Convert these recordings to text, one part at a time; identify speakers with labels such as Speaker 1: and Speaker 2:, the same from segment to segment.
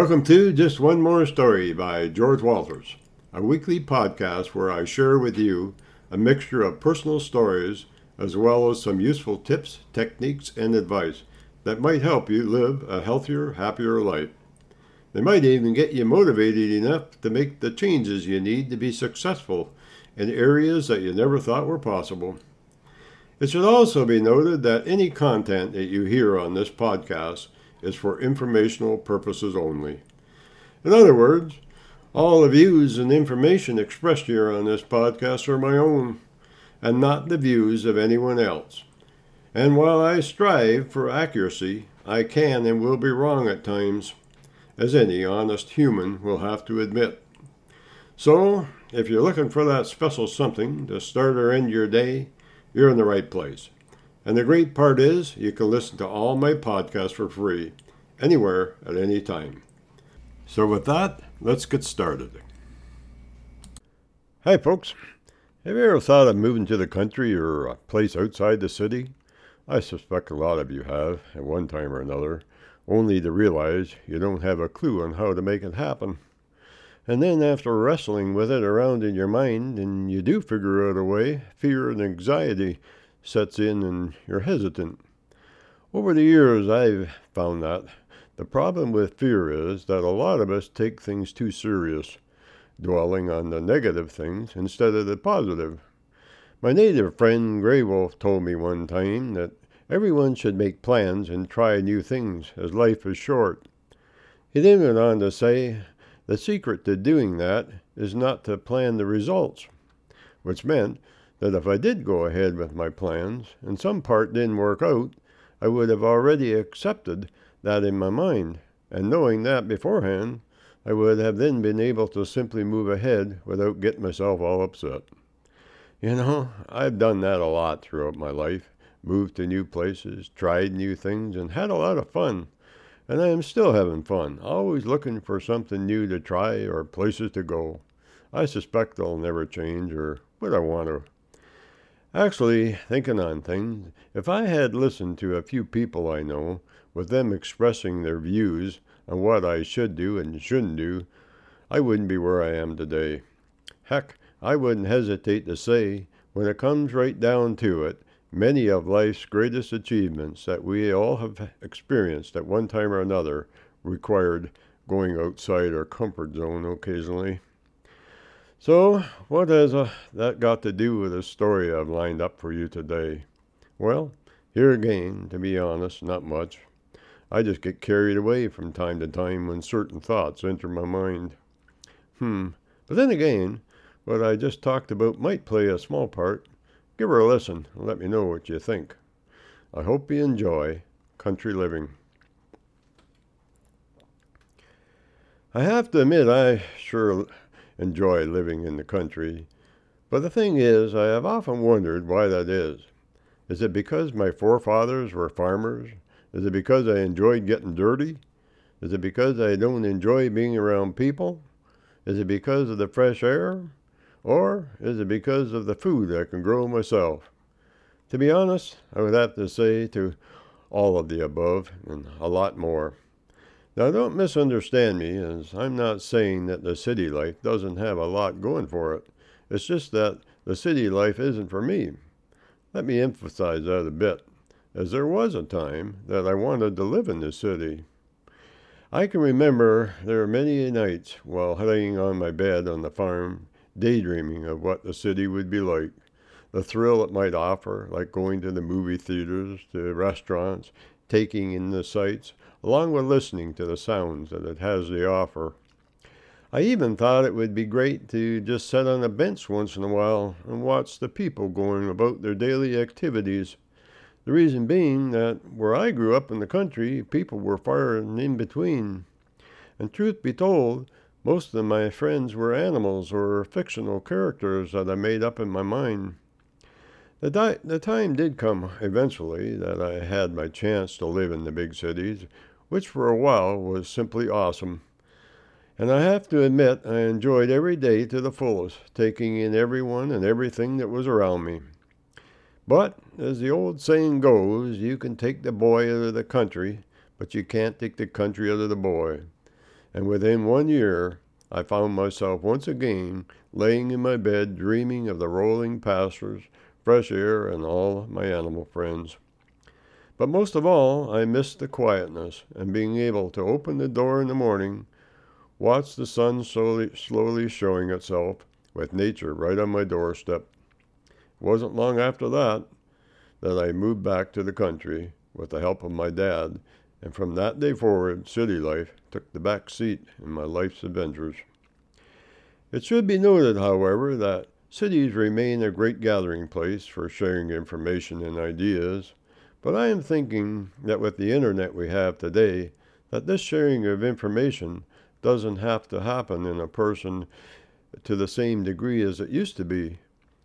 Speaker 1: Welcome to Just One More Story by George Walters, a weekly podcast where I share with you a mixture of personal stories as well as some useful tips, techniques, and advice that might help you live a healthier, happier life. They might even get you motivated enough to make the changes you need to be successful in areas that you never thought were possible. It should also be noted that any content that you hear on this podcast is for informational purposes only. In other words, all the views and information expressed here on this podcast are my own, and not the views of anyone else. And while I strive for accuracy, I can and will be wrong at times, as any honest human will have to admit. So, if you're looking for that special something to start or end your day, you're in the right place. And the great part is, you can listen to all my podcasts for free, anywhere at any time. So, with that, let's get started. Hi, folks. Have you ever thought of moving to the country or a place outside the city? I suspect a lot of you have, at one time or another, only to realize you don't have a clue on how to make it happen. And then, after wrestling with it around in your mind, and you do figure out a way, fear and anxiety sets in and you're hesitant. Over the years, I've found that the problem with fear is that a lot of us take things too serious, dwelling on the negative things instead of the positive. My native friend Grey Wolf told me one time that everyone should make plans and try new things, as life is short. He then went on to say, the secret to doing that is not to plan the results, which meant that if I did go ahead with my plans and some part didn't work out, I would have already accepted that in my mind, and knowing that beforehand, I would have then been able to simply move ahead without getting myself all upset. You know, I've done that a lot throughout my life, moved to new places, tried new things, and had a lot of fun. And I am still having fun, always looking for something new to try or places to go. I suspect they'll never change, or would I want to? Actually, thinking on things, if I had listened to a few people I know, with them expressing their views on what I should do and shouldn't do, I wouldn't be where I am today. Heck, I wouldn't hesitate to say, when it comes right down to it, Many of life's greatest achievements that we all have experienced at one time or another required going outside our comfort zone occasionally. So, what has uh, that got to do with the story I've lined up for you today? Well, here again, to be honest, not much. I just get carried away from time to time when certain thoughts enter my mind. Hmm, but then again, what I just talked about might play a small part Give her a listen and let me know what you think. I hope you enjoy country living. I have to admit, I sure enjoy living in the country. But the thing is, I have often wondered why that is. Is it because my forefathers were farmers? Is it because I enjoyed getting dirty? Is it because I don't enjoy being around people? Is it because of the fresh air? Or is it because of the food I can grow myself? To be honest, I would have to say to all of the above and a lot more. Now, don't misunderstand me, as I'm not saying that the city life doesn't have a lot going for it. It's just that the city life isn't for me. Let me emphasize that a bit, as there was a time that I wanted to live in the city. I can remember there were many nights while laying on my bed on the farm daydreaming of what the city would be like, the thrill it might offer, like going to the movie theaters, to restaurants, taking in the sights, along with listening to the sounds that it has to offer. I even thought it would be great to just sit on a bench once in a while and watch the people going about their daily activities. The reason being that where I grew up in the country, people were far and in between. And truth be told, most of my friends were animals or fictional characters that I made up in my mind. The, di- the time did come eventually that I had my chance to live in the big cities, which for a while was simply awesome. And I have to admit, I enjoyed every day to the fullest, taking in everyone and everything that was around me. But, as the old saying goes, you can take the boy out of the country, but you can't take the country out of the boy. and within one year I found myself once again laying in my bed dreaming of the rolling pastures, fresh air, and all my animal friends. But most of all, I missed the quietness and being able to open the door in the morning, watch the sun slowly, slowly showing itself, with nature right on my doorstep. It wasn't long after that that I moved back to the country with the help of my dad, and from that day forward, city life took the back seat in my life's adventures. It should be noted, however, that cities remain a great gathering place for sharing information and ideas, but I am thinking that with the internet we have today, that this sharing of information doesn't have to happen in a person to the same degree as it used to be,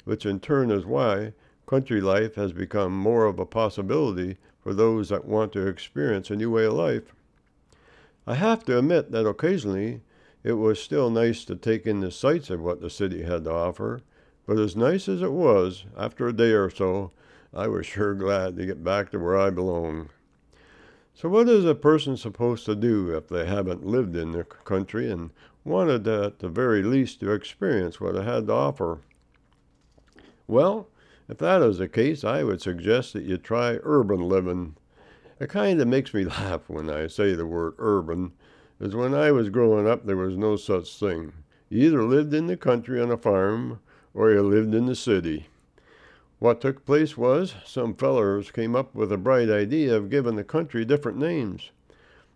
Speaker 1: which in turn is why country life has become more of a possibility for those that want to experience a new way of life. I have to admit that occasionally it was still nice to take in the sights of what the city had to offer, but as nice as it was, after a day or so, I was sure glad to get back to where I belong. So, what is a person supposed to do if they haven't lived in the country and wanted uh, at the very least to experience what it had to offer. Well, if that is the case, I would suggest that you try urban living. It kind of makes me laugh when I say the word urban, as when I was growing up, there was no such thing. You either lived in the country on a farm, or you lived in the city. What took place was some fellers came up with a bright idea of giving the country different names.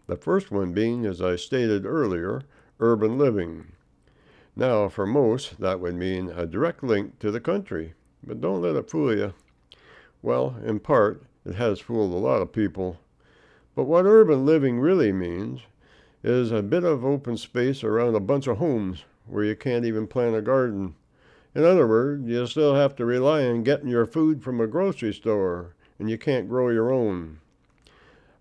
Speaker 1: The first one being, as I stated earlier, urban living. Now, for most, that would mean a direct link to the country, but don't let it fool you. Well, in part, it has fooled a lot of people. But what urban living really means is a bit of open space around a bunch of homes where you can't even plant a garden. In other words, you still have to rely on getting your food from a grocery store, and you can't grow your own.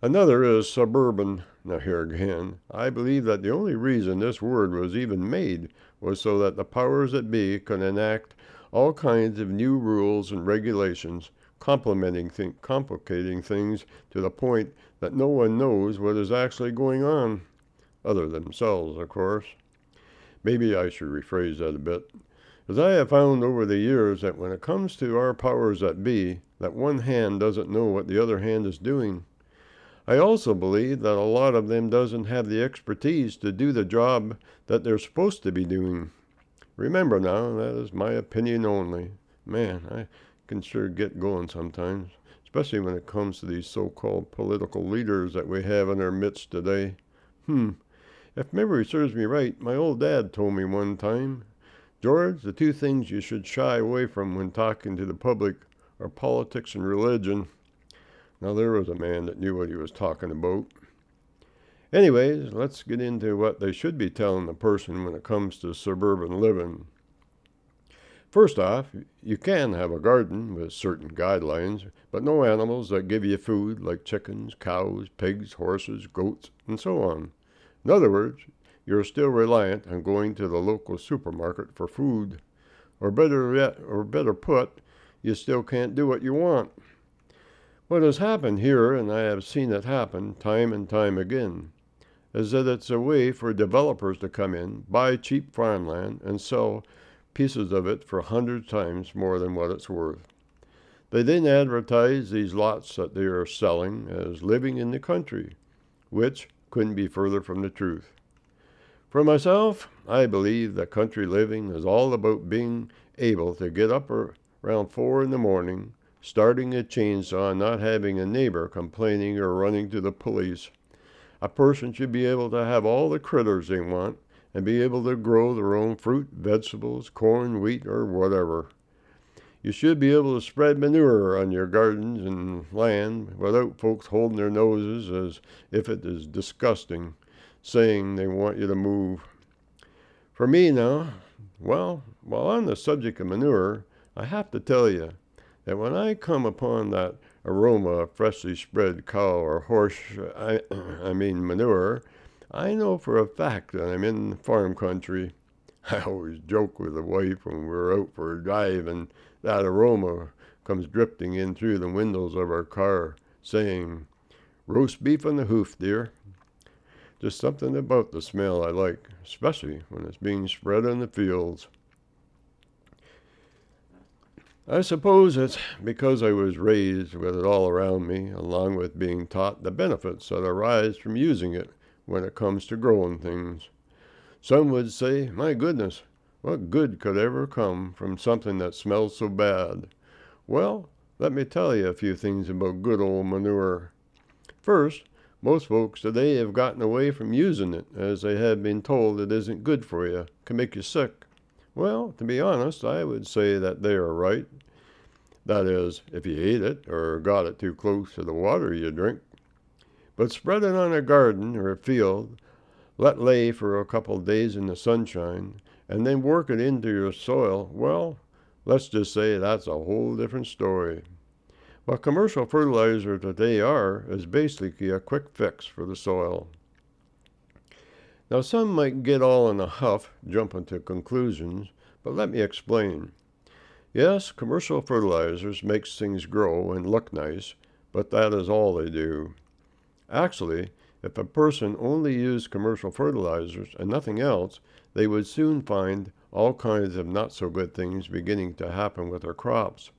Speaker 1: Another is suburban. Now, here again, I believe that the only reason this word was even made was so that the powers that be could enact all kinds of new rules and regulations, complicating, th- complicating things to the point that no one knows what is actually going on, other than themselves, of course. Maybe I should rephrase that a bit. As I have found over the years that when it comes to our powers that be, that one hand doesn't know what the other hand is doing. I also believe that a lot of them doesn't have the expertise to do the job that they're supposed to be doing. Remember now, that is my opinion only. Man, I can sure get going sometimes, especially when it comes to these so-called political leaders that we have in our midst today. Hmm. If memory serves me right, my old dad told me one time, George, the two things you should shy away from when talking to the public are politics and religion. Now, there was a man that knew what he was talking about. Anyways, let's get into what they should be telling the person when it comes to suburban living. First off, you can have a garden with certain guidelines, but no animals that give you food like chickens, cows, pigs, horses, goats, and so on. In other words, you're still reliant on going to the local supermarket for food. Or better yet, or better put, you still can't do what you want. What has happened here, and I have seen it happen time and time again, is that it's a way for developers to come in, buy cheap farmland, and sell pieces of it for a hundred times more than what it's worth. They then advertise these lots that they are selling as living in the country, which couldn't be further from the truth. For myself, I believe that country living is all about being able to get up around four in the morning, starting a chainsaw, and not having a neighbor complaining or running to the police. A person should be able to have all the critters they want and be able to grow their own fruit, vegetables, corn, wheat, or whatever. You should be able to spread manure on your gardens and land without folks holding their noses as if it is disgusting, saying they want you to move. For me now, well, while on the subject of manure, I have to tell you, that when I come upon that aroma of freshly spread cow or horse, I, I mean manure, I know for a fact that I'm in farm country. I always joke with the wife when we're out for a drive and that aroma comes drifting in through the windows of our car, saying, Roast beef on the hoof, dear. Just something about the smell I like, especially when it's being spread in the fields. I suppose it's because I was raised with it all around me, along with being taught the benefits that arise from using it when it comes to growing things. Some would say, My goodness, what good could ever come from something that smells so bad? Well, let me tell you a few things about good old manure. First, most folks today have gotten away from using it as they have been told it isn't good for you, can make you sick. Well, to be honest, I would say that they are right. That is, if you ate it or got it too close to the water you drink. But spread it on a garden or a field, let lay for a couple of days in the sunshine, and then work it into your soil, well, let's just say that's a whole different story. What commercial fertilizer today are is basically a quick fix for the soil. Now, some might get all in a huff, jumping to conclusions, but let me explain. Yes, commercial fertilizers makes things grow and look nice, but that is all they do. Actually, if a person only used commercial fertilizers and nothing else, they would soon find all kinds of not so good things beginning to happen with their crops.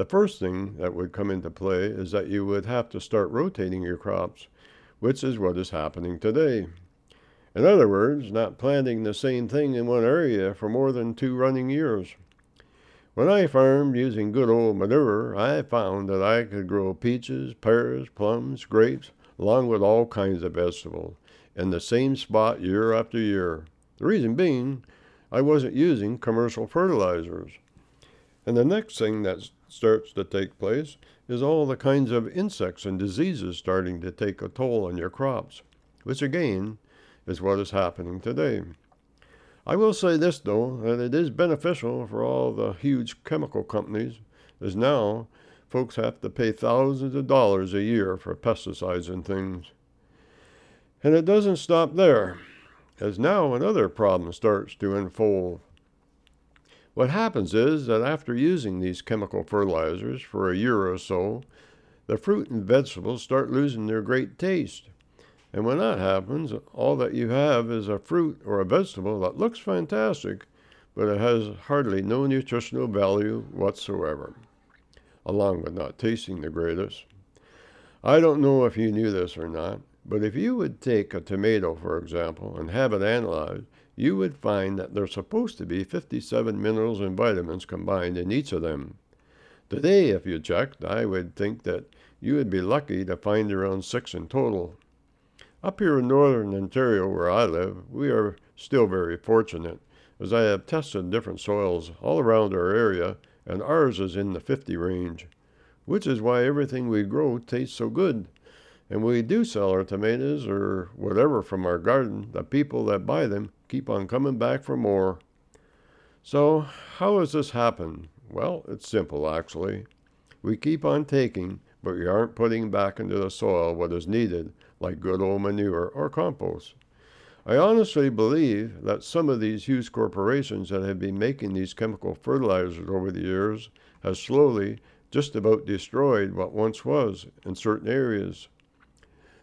Speaker 1: The first thing that would come into play is that you would have to start rotating your crops, which is what is happening today. In other words, not planting the same thing in one area for more than two running years. When I farmed using good old manure, I found that I could grow peaches, pears, plums, grapes, along with all kinds of vegetables, in the same spot year after year. The reason being, I wasn't using commercial fertilizers. And the next thing that starts to take place is all the kinds of insects and diseases starting to take a toll on your crops, which again is what is happening today. I will say this, though, that it is beneficial for all the huge chemical companies, as now folks have to pay thousands of dollars a year for pesticides and things. And it doesn't stop there, as now another problem starts to unfold. What happens is that after using these chemical fertilizers for a year or so, the fruit and vegetables start losing their great taste. And when that happens, all that you have is a fruit or a vegetable that looks fantastic, but it has hardly no nutritional value whatsoever, along with not tasting the greatest. I don't know if you knew this or not, but if you would take a tomato, for example, and have it analyzed, you would find that there's supposed to be 57 minerals and vitamins combined in each of them. Today, if you checked, I would think that you would be lucky to find around six in total. Up here in northern Ontario, where I live, we are still very fortunate, as I have tested different soils all around our area, and ours is in the 50 range, which is why everything we grow tastes so good. And we do sell our tomatoes or whatever from our garden, the people that buy them keep on coming back for more. So, how has this happened? Well, it's simple actually. We keep on taking, but we aren't putting back into the soil what is needed like good old manure or compost. I honestly believe that some of these huge corporations that have been making these chemical fertilizers over the years have slowly just about destroyed what once was in certain areas.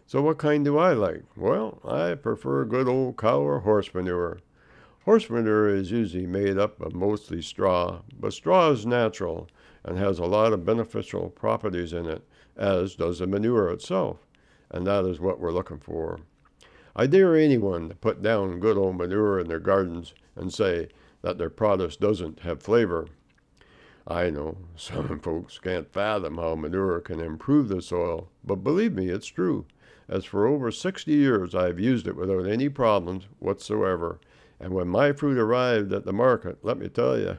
Speaker 1: So, what kind do I like? Well, I prefer good old cow or horse manure. Horse manure is usually made up of mostly straw, but straw is natural and has a lot of beneficial properties in it, as does the manure itself and that is what we're looking for. I dare anyone to put down good old manure in their gardens and say that their product doesn't have flavor. I know some folks can't fathom how manure can improve the soil, but believe me, it's true. As for over 60 years, I have used it without any problems whatsoever. And when my fruit arrived at the market, let me tell you,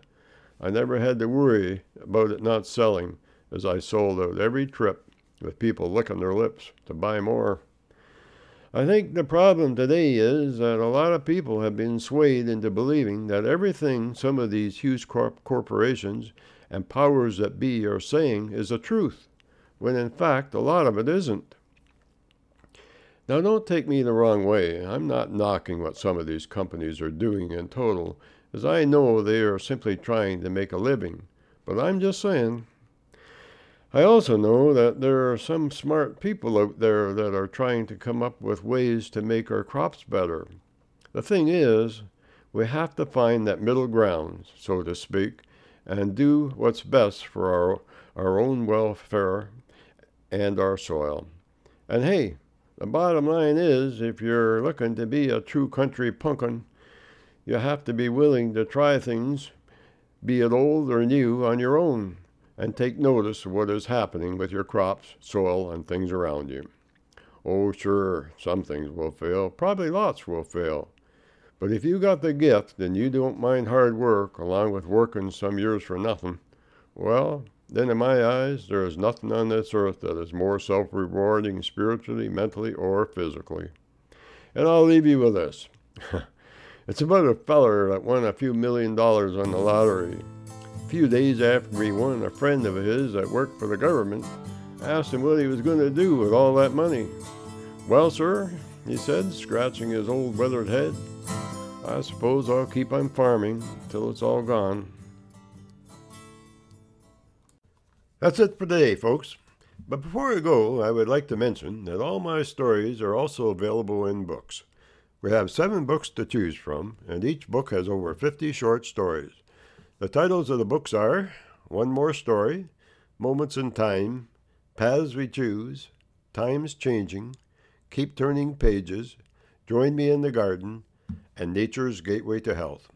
Speaker 1: I never had to worry about it not selling, as I sold out every trip with people licking their lips to buy more. I think the problem today is that a lot of people have been swayed into believing that everything some of these huge corp- corporations and powers that be are saying is the truth, when in fact a lot of it isn't. Now, don't take me the wrong way. I'm not knocking what some of these companies are doing in total, as I know they are simply trying to make a living. But I'm just saying I also know that there are some smart people out there that are trying to come up with ways to make our crops better. The thing is, we have to find that middle ground, so to speak, and do what's best for our, our own welfare and our soil. And hey, the bottom line is if you're looking to be a true country punkin, you have to be willing to try things, be it old or new, on your own, and take notice of what is happening with your crops, soil, and things around you. Oh, sure, some things will fail, probably lots will fail. But if you got the gift and you don't mind hard work along with working some years for nothing, well, then in my eyes, there is nothing on this earth that is more self rewarding spiritually, mentally, or physically. And I'll leave you with this. it's about a feller that won a few million dollars on the lottery. A few days after he won, a friend of his that worked for the government asked him what he was going to do with all that money. Well, sir, he said, scratching his old weathered head, I suppose I'll keep on farming till it's all gone. That's it for today, folks. But before I go, I would like to mention that all my stories are also available in books. We have seven books to choose from, and each book has over 50 short stories. The titles of the books are One More Story, Moments in Time, Paths We Choose, Times Changing, Keep Turning Pages, Join Me in the Garden, and Nature's Gateway to Health.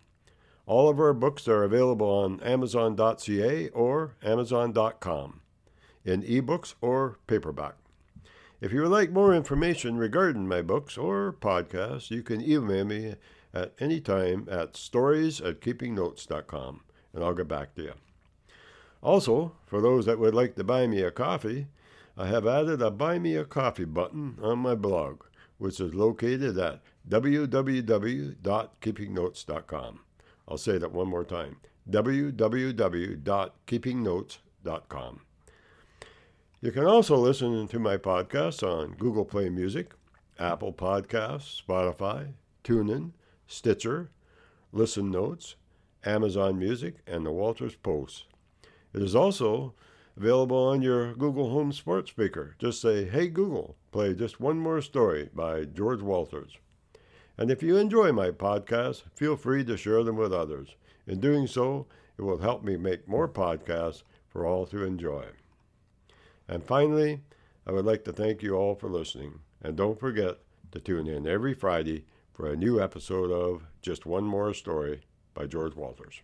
Speaker 1: All of our books are available on Amazon.ca or Amazon.com in ebooks or paperback. If you would like more information regarding my books or podcasts, you can email me at any time at stories at keepingnotes.com and I'll get back to you. Also, for those that would like to buy me a coffee, I have added a Buy Me a Coffee button on my blog, which is located at www.keepingnotes.com. I'll say that one more time www.keepingnotes.com. You can also listen to my podcasts on Google Play Music, Apple Podcasts, Spotify, TuneIn, Stitcher, Listen Notes, Amazon Music, and the Walters Post. It is also available on your Google Home Smart Speaker. Just say, Hey Google, play just one more story by George Walters. And if you enjoy my podcasts, feel free to share them with others. In doing so, it will help me make more podcasts for all to enjoy. And finally, I would like to thank you all for listening. And don't forget to tune in every Friday for a new episode of Just One More Story by George Walters.